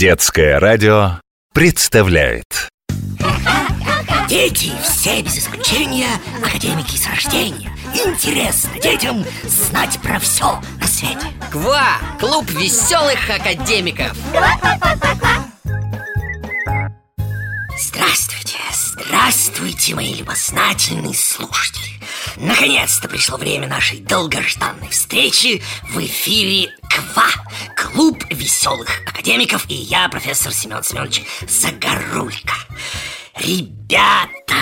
Детское радио представляет. Дети все без исключения академики с рождения. Интересно детям знать про все на свете. КВА! Клуб веселых академиков. Здравствуйте, здравствуйте, мои любознательные слушатели. Наконец-то пришло время нашей долгожданной встречи в эфире КВА Клуб веселых академиков И я, профессор Семен Семенович Загорулько. Ребята,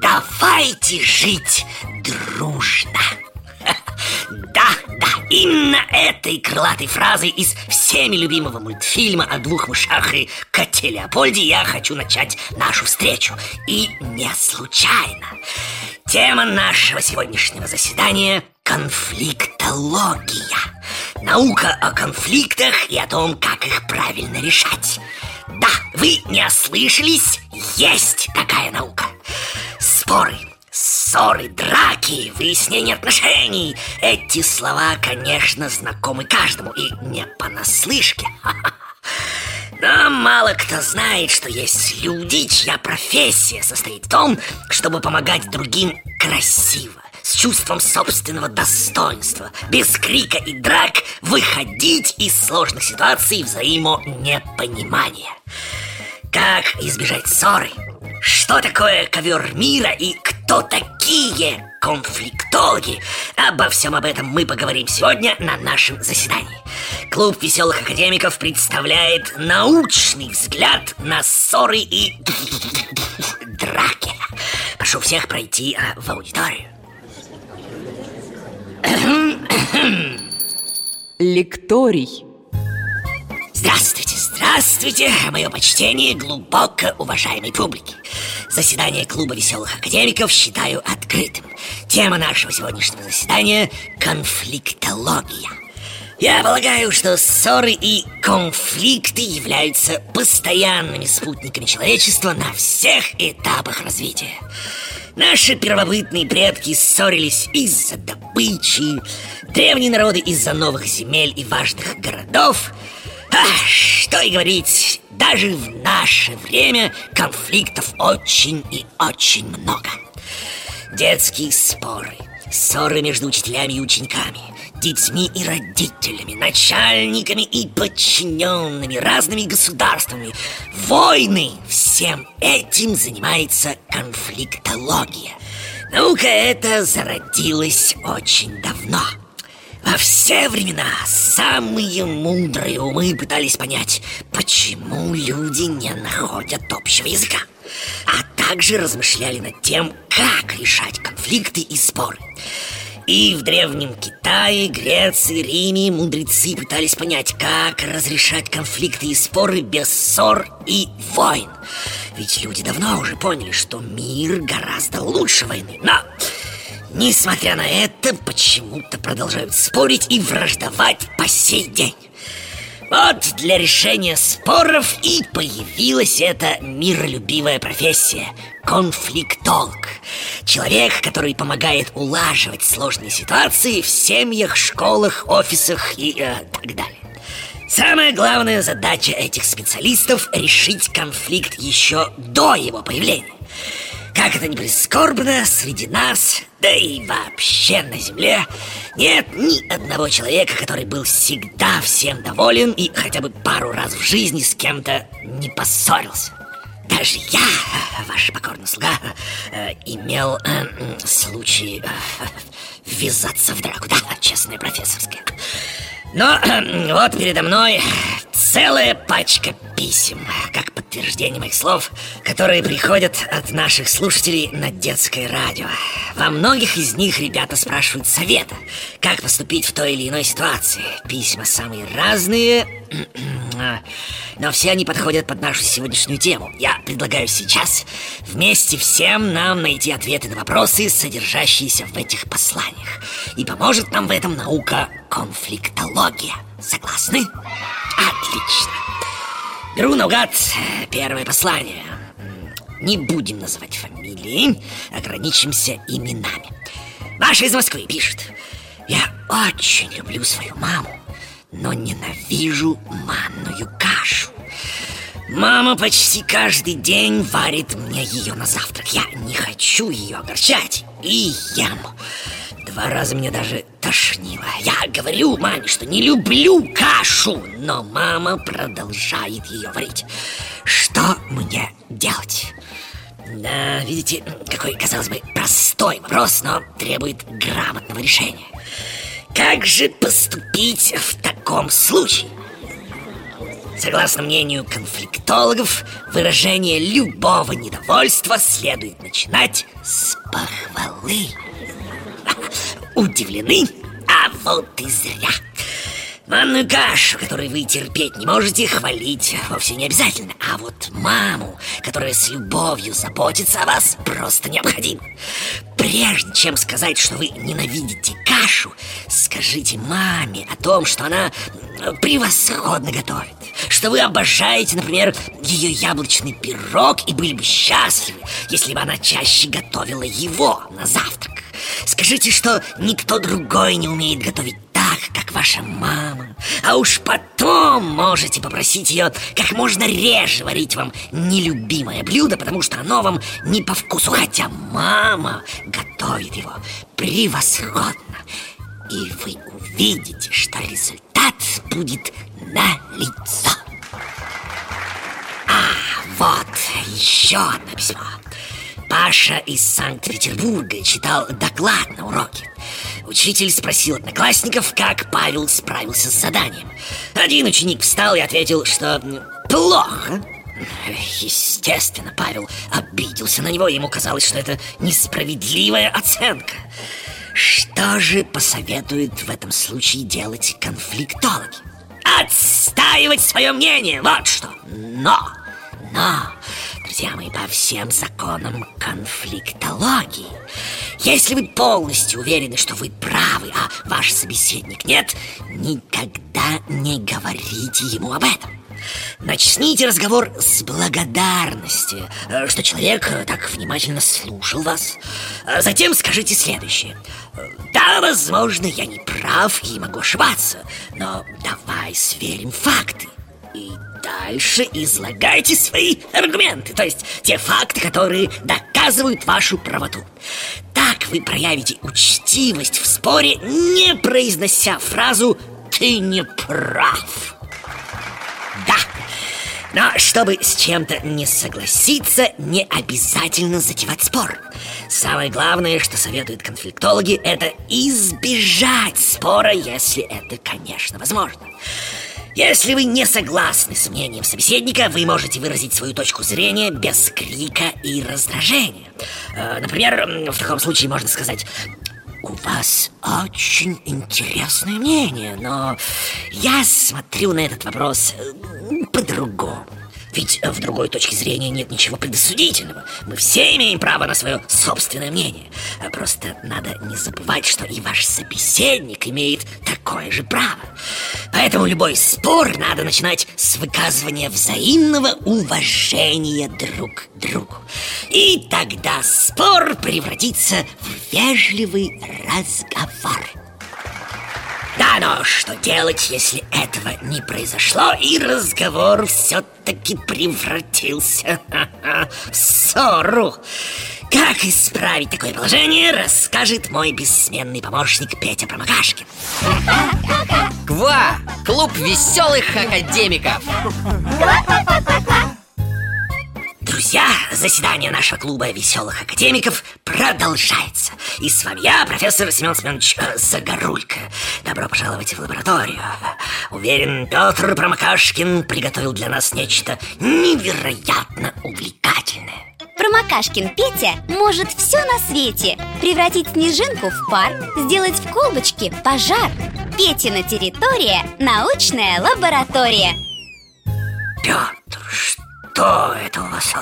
давайте жить дружно. Да, да, именно этой крылатой фразой из всеми любимого мультфильма о двух мышах и коте Леопольде я хочу начать нашу встречу. И не случайно. Тема нашего сегодняшнего заседания – конфликтология. Наука о конфликтах и о том, как их правильно решать. Да, вы не ослышались, есть такая наука. Споры, ссоры, драки, выяснение отношений. Эти слова, конечно, знакомы каждому и не понаслышке. Но мало кто знает, что есть люди, чья профессия состоит в том, чтобы помогать другим красиво с чувством собственного достоинства, без крика и драк выходить из сложных ситуаций взаимонепонимания. Как избежать ссоры? Что такое ковер мира и кто такие конфликтологи? Обо всем об этом мы поговорим сегодня на нашем заседании. Клуб веселых академиков представляет научный взгляд на ссоры и драки. Прошу всех пройти а, в аудиторию. Лекторий. Здравствуйте, здравствуйте, мое почтение глубоко уважаемой публики. Заседание клуба веселых академиков считаю открытым. Тема нашего сегодняшнего заседания – конфликтология. Я полагаю, что ссоры и конфликты являются постоянными спутниками человечества на всех этапах развития. Наши первобытные предки ссорились из-за добычи, древние народы из-за новых земель и важных городов. Что и говорить, даже в наше время конфликтов очень и очень много. Детские споры, ссоры между учителями и учениками, детьми и родителями, начальниками и подчиненными, разными государствами, войны. Всем этим занимается конфликтология. Наука эта зародилась очень давно. Во все времена самые мудрые умы пытались понять, почему люди не находят общего языка, а также размышляли над тем, как решать конфликты и споры. И в Древнем Китае, Греции, Риме мудрецы пытались понять, как разрешать конфликты и споры без ссор и войн. Ведь люди давно уже поняли, что мир гораздо лучше войны. Но, несмотря на это, почему-то продолжают спорить и враждовать по сей день. Вот для решения споров и появилась эта миролюбивая профессия – конфликтолог. Человек, который помогает улаживать сложные ситуации в семьях, школах, офисах и э, так далее. Самая главная задача этих специалистов – решить конфликт еще до его появления. Как это ни прискорбно, среди нас, да и вообще на Земле, нет ни одного человека, который был всегда всем доволен и хотя бы пару раз в жизни с кем-то не поссорился. Даже я, ваш покорный слуга, э, имел э, случай э, ввязаться в драку, да, честная профессорская. Но вот передо мной целая пачка писем, как подтверждение моих слов, которые приходят от наших слушателей на детское радио. Во многих из них ребята спрашивают совета, как поступить в той или иной ситуации. Письма самые разные, но все они подходят под нашу сегодняшнюю тему. Я предлагаю сейчас вместе всем нам найти ответы на вопросы, содержащиеся в этих посланиях. И поможет нам в этом наука конфликтология. Согласны? Отлично. Беру наугад первое послание. Не будем называть фамилии, ограничимся именами. Маша из Москвы пишет. Я очень люблю свою маму, но ненавижу манную кашу. Мама почти каждый день варит мне ее на завтрак Я не хочу ее огорчать и ем Два раза мне даже тошнило Я говорю маме, что не люблю кашу Но мама продолжает ее варить Что мне делать? Да, видите, какой, казалось бы, простой вопрос, но требует грамотного решения Как же поступить в таком случае? Согласно мнению конфликтологов, выражение любого недовольства следует начинать с похвалы. Удивлены? А вот и зря. Манную кашу, которую вы терпеть не можете, хвалить вовсе не обязательно. А вот маму, которая с любовью заботится о вас, просто необходимо. Прежде чем сказать, что вы ненавидите кашу, скажите маме о том, что она превосходно готовит. Что вы обожаете, например, ее яблочный пирог и были бы счастливы, если бы она чаще готовила его на завтрак. Скажите, что никто другой не умеет готовить так, как ваша мама. А уж потом можете попросить ее как можно реже варить вам нелюбимое блюдо Потому что оно вам не по вкусу. Хотя мама готовит его превосходно. И вы увидите, что результат будет на лицо А, вот еще одно письмо Паша из Санкт-Петербурга читал доклад на уроке. Учитель спросил одноклассников, как Павел справился с заданием. Один ученик встал и ответил, что плохо. Естественно, Павел обиделся на него, ему казалось, что это несправедливая оценка. Что же посоветуют в этом случае делать конфликтологи? Отстаивать свое мнение, вот что! Но, но друзья мои, по всем законам конфликтологии. Если вы полностью уверены, что вы правы, а ваш собеседник нет, никогда не говорите ему об этом. Начните разговор с благодарности, э, что человек так внимательно слушал вас. А затем скажите следующее. Да, возможно, я не прав и могу ошибаться, но давай сверим факты. И дальше излагайте свои аргументы, то есть те факты, которые доказывают вашу правоту. Так вы проявите учтивость в споре, не произнося фразу «ты не прав». Да, но чтобы с чем-то не согласиться, не обязательно затевать спор. Самое главное, что советуют конфликтологи, это избежать спора, если это, конечно, возможно. Если вы не согласны с мнением собеседника, вы можете выразить свою точку зрения без крика и раздражения. Э, например, в таком случае можно сказать у вас очень интересное мнение, но я смотрю на этот вопрос э, по-другому. Ведь в другой точке зрения нет ничего предосудительного. Мы все имеем право на свое собственное мнение. А просто надо не забывать, что и ваш собеседник имеет такое же право. Поэтому любой спор надо начинать с выказывания взаимного уважения друг к другу. И тогда спор превратится в вежливый разговор. Да, но что делать, если этого не произошло, и разговор все-таки превратился в ссору? Как исправить такое положение, расскажет мой бессменный помощник Петя Промокашкин. Ква! Клуб веселых академиков! Друзья, заседание нашего клуба веселых академиков продолжается. И с вами я, профессор Семен Семенович э, Загорулько. Добро пожаловать в лабораторию. Уверен, Петр Промокашкин приготовил для нас нечто невероятно увлекательное. Промокашкин Петя может все на свете Превратить снежинку в пар, сделать в колбочке пожар Петина территория – научная лаборатория Петр, что это у вас?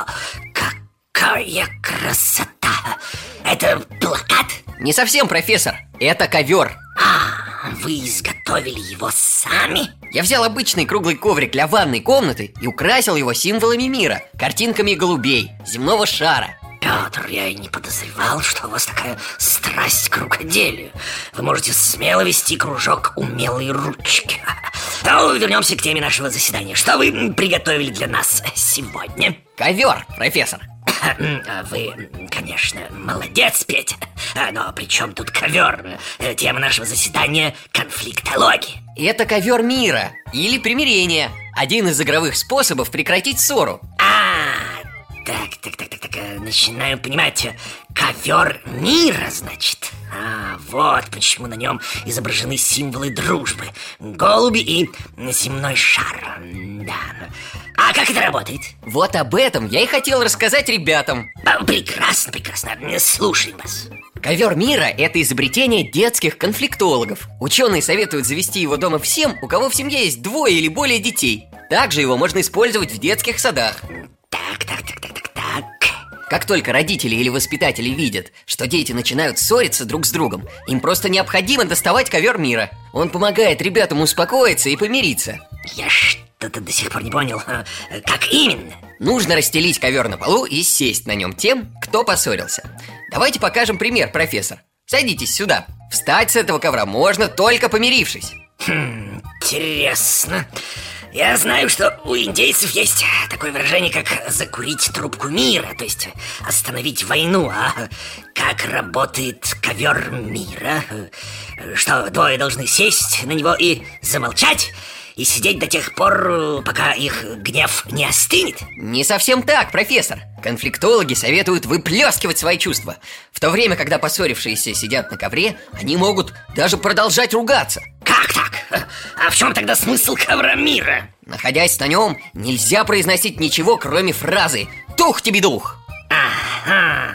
Какая красота! Это плакат? Не совсем, профессор, это ковер А, вы изготовили его сами? Я взял обычный круглый коврик для ванной комнаты и украсил его символами мира Картинками голубей, земного шара Петр, я и не подозревал, что у вас такая страсть к рукоделию. Вы можете смело вести кружок умелой ручки. Ну, вернемся к теме нашего заседания. Что вы приготовили для нас сегодня? Ковер, профессор Вы, конечно, молодец, Петя Но при чем тут ковер? Тема нашего заседания – конфликтология Это ковер мира или примирения Один из игровых способов прекратить ссору А, так, так, так, так, так, начинаю понимать Ковер мира, значит. А, вот почему на нем изображены символы дружбы. Голуби и земной шар. Да, а как это работает? Вот об этом я и хотел рассказать ребятам. А, Прекрасно, прекрасно, слушаем вас. Ковер мира – это изобретение детских конфликтологов. Ученые советуют завести его дома всем, у кого в семье есть двое или более детей. Также его можно использовать в детских садах. Так, так, так, так как только родители или воспитатели видят, что дети начинают ссориться друг с другом, им просто необходимо доставать ковер мира. Он помогает ребятам успокоиться и помириться. Я что-то до сих пор не понял, как именно? Нужно расстелить ковер на полу и сесть на нем тем, кто поссорился. Давайте покажем пример, профессор. Садитесь сюда. Встать с этого ковра можно только помирившись. Хм, интересно. Я знаю, что у индейцев есть такое выражение, как закурить трубку мира, то есть остановить войну. А как работает ковер мира? Что, двое должны сесть на него и замолчать? И сидеть до тех пор, пока их гнев не остынет? Не совсем так, профессор Конфликтологи советуют выплескивать свои чувства В то время, когда поссорившиеся сидят на ковре Они могут даже продолжать ругаться? А в чем тогда смысл ковра мира? Находясь на нем, нельзя произносить ничего, кроме фразы «Тух тебе дух!» Ага.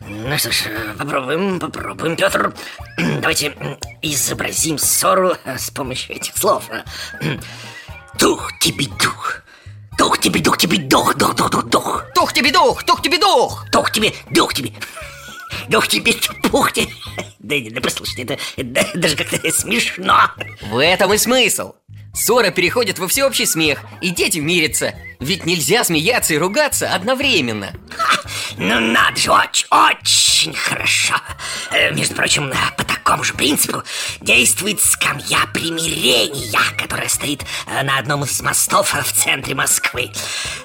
Ну что ж, попробуем, попробуем, Петр. Давайте изобразим ссору с помощью этих слов. Дух тебе дух. Дух тебе, дух тебе, дух, дух, дух, дух, дух. Тух тебе дух, тух тебе дух. Дух тебе, дух тебе. Дух тебе, пух тебе. Да, да, послушайте, это даже как-то смешно. В этом и смысл. Ссора переходит во всеобщий смех, и дети мирятся. Ведь нельзя смеяться и ругаться одновременно. Ну надо же, очень, очень хорошо. Э, между прочим, по такому же принципу действует скамья примирения, которая стоит э, на одном из мостов в центре Москвы.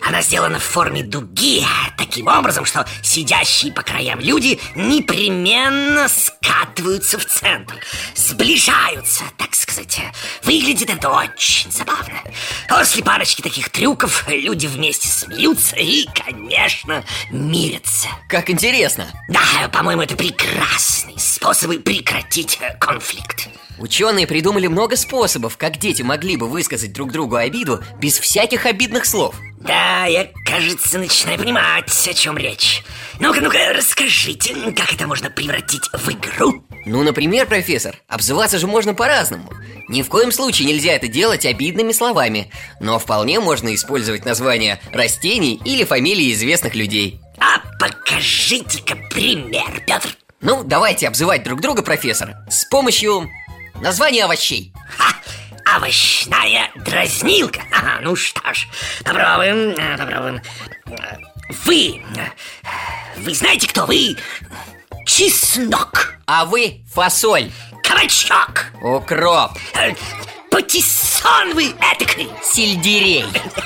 Она сделана в форме дуги, таким образом, что сидящие по краям люди непременно скатываются в центр, сближаются, так сказать. Выглядит это очень забавно. После парочки таких трюков люди вместе смеются и, конечно, мирятся. Как интересно. Да, по-моему, это прекрасный способы прекратить э, конфликт. Ученые придумали много способов, как дети могли бы высказать друг другу обиду без всяких обидных слов. Да, я, кажется, начинаю понимать, о чем речь. Ну-ка, ну-ка, расскажите, как это можно превратить в игру? Ну, например, профессор, обзываться же можно по-разному. Ни в коем случае нельзя это делать обидными словами, но вполне можно использовать названия растений или фамилии известных людей. А покажите-ка пример, Петр. Ну, давайте обзывать друг друга, профессор, с помощью названия овощей. Ха! Овощная дразнилка. Ага, Ну что ж, попробуем, э, попробуем. Вы, вы знаете, кто вы? Чеснок. А вы фасоль. Кабачок. Укроп. Э, Патиссон вы этакой Сельдерей. э,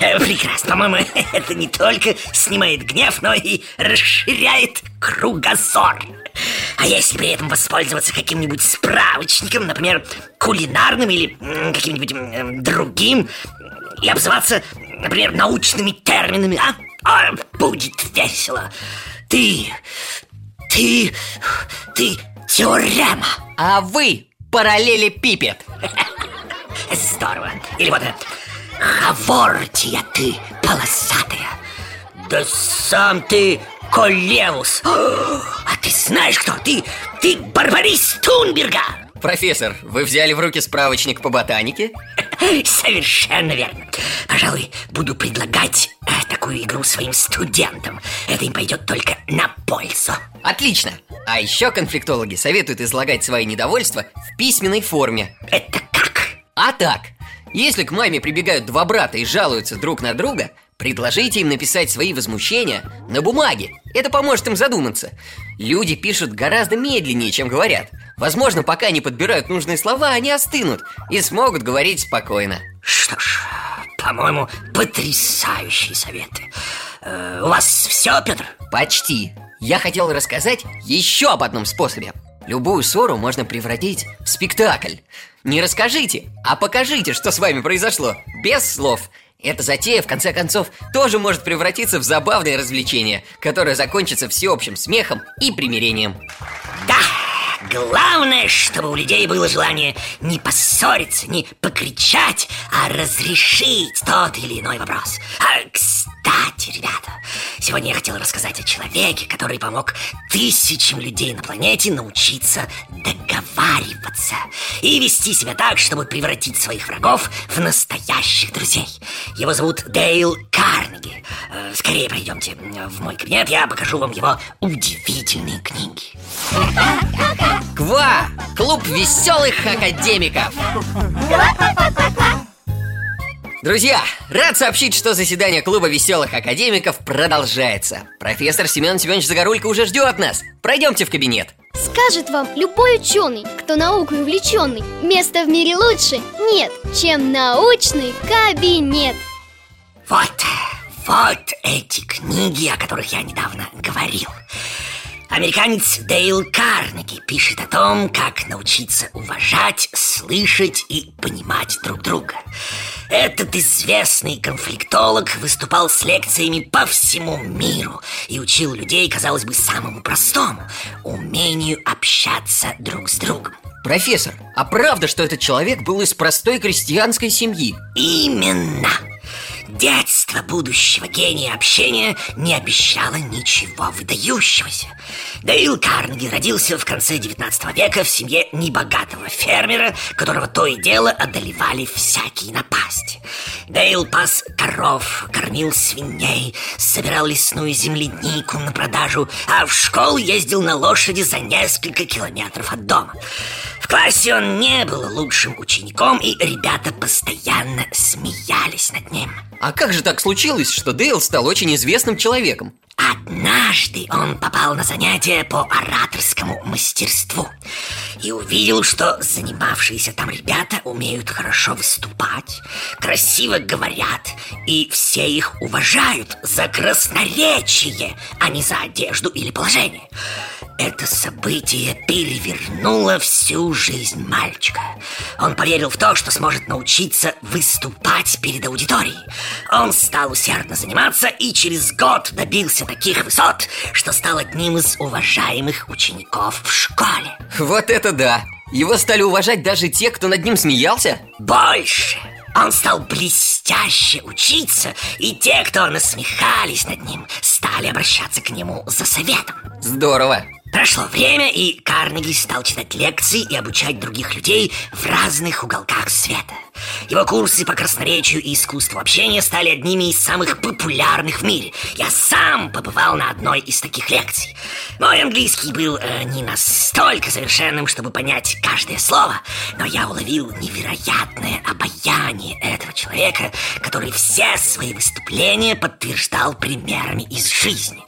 Прекрасно, по-моему, это не только снимает гнев, но и расширяет кругозор а если при этом воспользоваться каким-нибудь справочником, например, кулинарным или каким-нибудь другим, и обзываться, например, научными терминами, а? а будет весело. Ты, ты, ты теорема. А вы параллелепипед. Здорово. Или вот Хавортия ты полосатая. Да сам ты Колеус! А ты знаешь кто? Ты, ты Барбарис Тунберга! Профессор, вы взяли в руки справочник по ботанике? Совершенно верно Пожалуй, буду предлагать э, такую игру своим студентам Это им пойдет только на пользу Отлично! А еще конфликтологи советуют излагать свои недовольства в письменной форме Это как? А так, если к маме прибегают два брата и жалуются друг на друга Предложите им написать свои возмущения на бумаге. Это поможет им задуматься. Люди пишут гораздо медленнее, чем говорят. Возможно, пока не подбирают нужные слова, они остынут и смогут говорить спокойно. Что ж, по-моему, потрясающие советы. Э, у вас все, Петр? Почти. Я хотел рассказать еще об одном способе. Любую ссору можно превратить в спектакль. Не расскажите, а покажите, что с вами произошло, без слов. Эта затея, в конце концов, тоже может превратиться в забавное развлечение, которое закончится всеобщим смехом и примирением. Да, главное, чтобы у людей было желание не поссориться, не покричать, а разрешить тот или иной вопрос. А, кстати, ребята, сегодня я хотел рассказать о человеке, который помог тысячам людей на планете научиться договариваться и вести себя так, чтобы превратить своих врагов в настоящих друзей. Его зовут Дейл Карнеги. Э, Скорее пройдемте в мой кабинет, я покажу вам его удивительные книги. Ква! Клуб веселых академиков! Друзья, рад сообщить, что заседание клуба веселых академиков продолжается. Профессор Семен Семенович Загорулько уже ждет нас. Пройдемте в кабинет. Скажет вам любой ученый, кто наукой увлеченный Места в мире лучше нет, чем научный кабинет Вот, вот эти книги, о которых я недавно говорил. Американец Дейл Карнеги пишет о том, как научиться уважать, слышать и понимать друг друга. Этот известный конфликтолог выступал с лекциями по всему миру и учил людей, казалось бы, самому простому – умению общаться друг с другом. Профессор, а правда, что этот человек был из простой крестьянской семьи? Именно! Детство будущего гения общения не обещало ничего выдающегося. Дейл Карнеги родился в конце 19 века в семье небогатого фермера, которого то и дело одолевали всякие напасти. Дейл пас коров, кормил свиней, собирал лесную землянику на продажу, а в школу ездил на лошади за несколько километров от дома. В классе он не был лучшим учеником, и ребята постоянно смеялись над ним. А как же так случилось, что Дейл стал очень известным человеком? Однажды он попал на занятия по ораторскому мастерству и увидел, что занимавшиеся там ребята умеют хорошо выступать, красиво говорят, и все их уважают за красноречие, а не за одежду или положение. Это событие перевернуло всю жизнь мальчика. Он поверил в то, что сможет научиться выступать перед аудиторией. Он стал усердно заниматься и через год добился таких высот, что стал одним из уважаемых учеников в школе. Вот это да! Его стали уважать даже те, кто над ним смеялся? Больше! Он стал блестяще учиться, и те, кто насмехались над ним, стали обращаться к нему за советом. Здорово! Прошло время, и Карнеги стал читать лекции и обучать других людей в разных уголках света. Его курсы по красноречию и искусству общения стали одними из самых популярных в мире. Я сам побывал на одной из таких лекций. Мой английский был э, не настолько совершенным, чтобы понять каждое слово, но я уловил невероятное обаяние этого человека, который все свои выступления подтверждал примерами из жизни.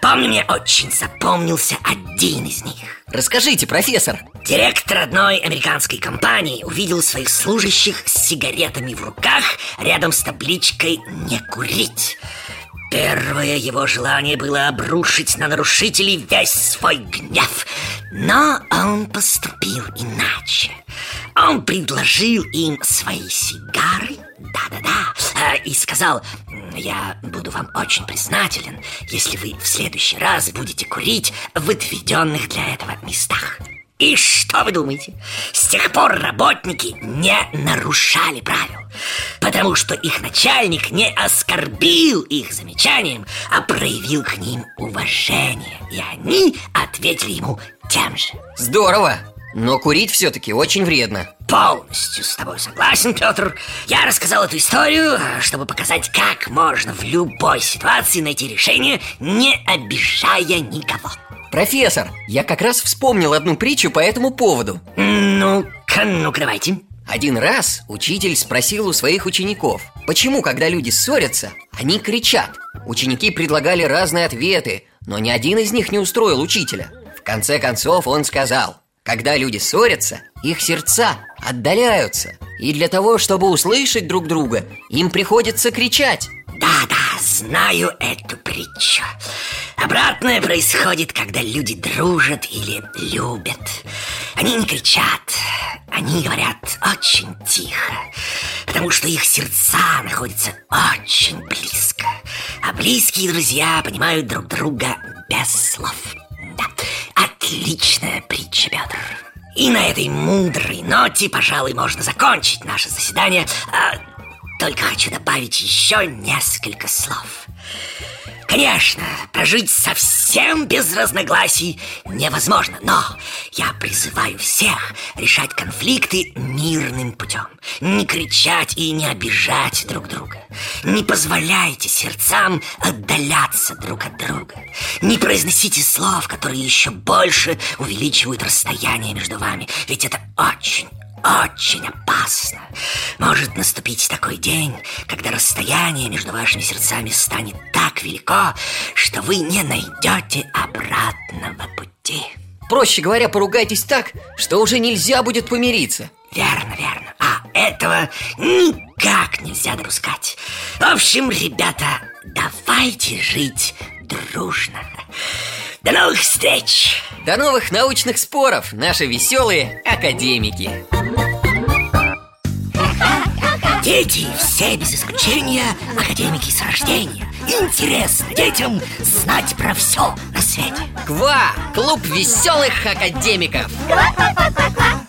Помню, мне очень запомнился один из них. Расскажите, профессор Директор одной американской компании увидел своих служащих с сигаретами в руках рядом с табличкой «Не курить». Первое его желание было обрушить на нарушителей весь свой гнев, но он поступил иначе. Он предложил им свои сигары, да-да-да, э, и сказал, я буду вам очень признателен, если вы в следующий раз будете курить в отведенных для этого местах. И что вы думаете? С тех пор работники не нарушали правил Потому что их начальник не оскорбил их замечанием А проявил к ним уважение И они ответили ему тем же Здорово! Но курить все-таки очень вредно. Полностью с тобой согласен, Петр Я рассказал эту историю, чтобы показать, как можно в любой ситуации найти решение, не обижая никого. Профессор, я как раз вспомнил одну притчу по этому поводу. Ну-ка, ну-ка, давайте. Один раз учитель спросил у своих учеников, почему, когда люди ссорятся, они кричат. Ученики предлагали разные ответы, но ни один из них не устроил учителя. В конце концов он сказал, когда люди ссорятся, их сердца отдаляются. И для того, чтобы услышать друг друга, им приходится кричать. Да-да, знаю эту притчу. Обратное происходит, когда люди дружат или любят. Они не кричат, они говорят очень тихо, потому что их сердца находятся очень близко. А близкие друзья понимают друг друга без слов. Отличная притча, Петр. И на этой мудрой ноте, пожалуй, можно закончить наше заседание. А, только хочу добавить еще несколько слов. Конечно, прожить совсем без разногласий невозможно, но я призываю всех решать конфликты мирным путем. Не кричать и не обижать друг друга. Не позволяйте сердцам отдаляться друг от друга. Не произносите слов, которые еще больше увеличивают расстояние между вами, ведь это очень, очень опасно. Может наступить такой день, когда расстояние между вашими сердцами станет так велико, что вы не найдете обратного пути. Проще говоря, поругайтесь так, что уже нельзя будет помириться. Верно, верно. А этого никак нельзя допускать. В общем, ребята, давайте жить дружно. До новых встреч! До новых научных споров, наши веселые академики! Дети все без исключения академики с рождения. Интересно детям знать про все на свете. КВА! Клуб веселых академиков! Ква-ква-ква-ква-ква!